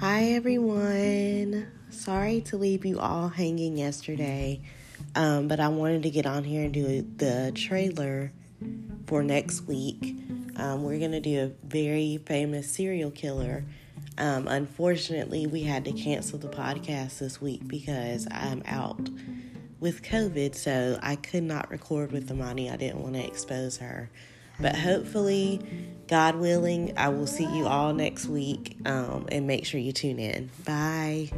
Hi, everyone. Sorry to leave you all hanging yesterday, um, but I wanted to get on here and do the trailer for next week. Um, we're going to do a very famous serial killer. Um, unfortunately, we had to cancel the podcast this week because I'm out with COVID, so I could not record with Amani. I didn't want to expose her. But hopefully, God willing, I will see you all next week um, and make sure you tune in. Bye.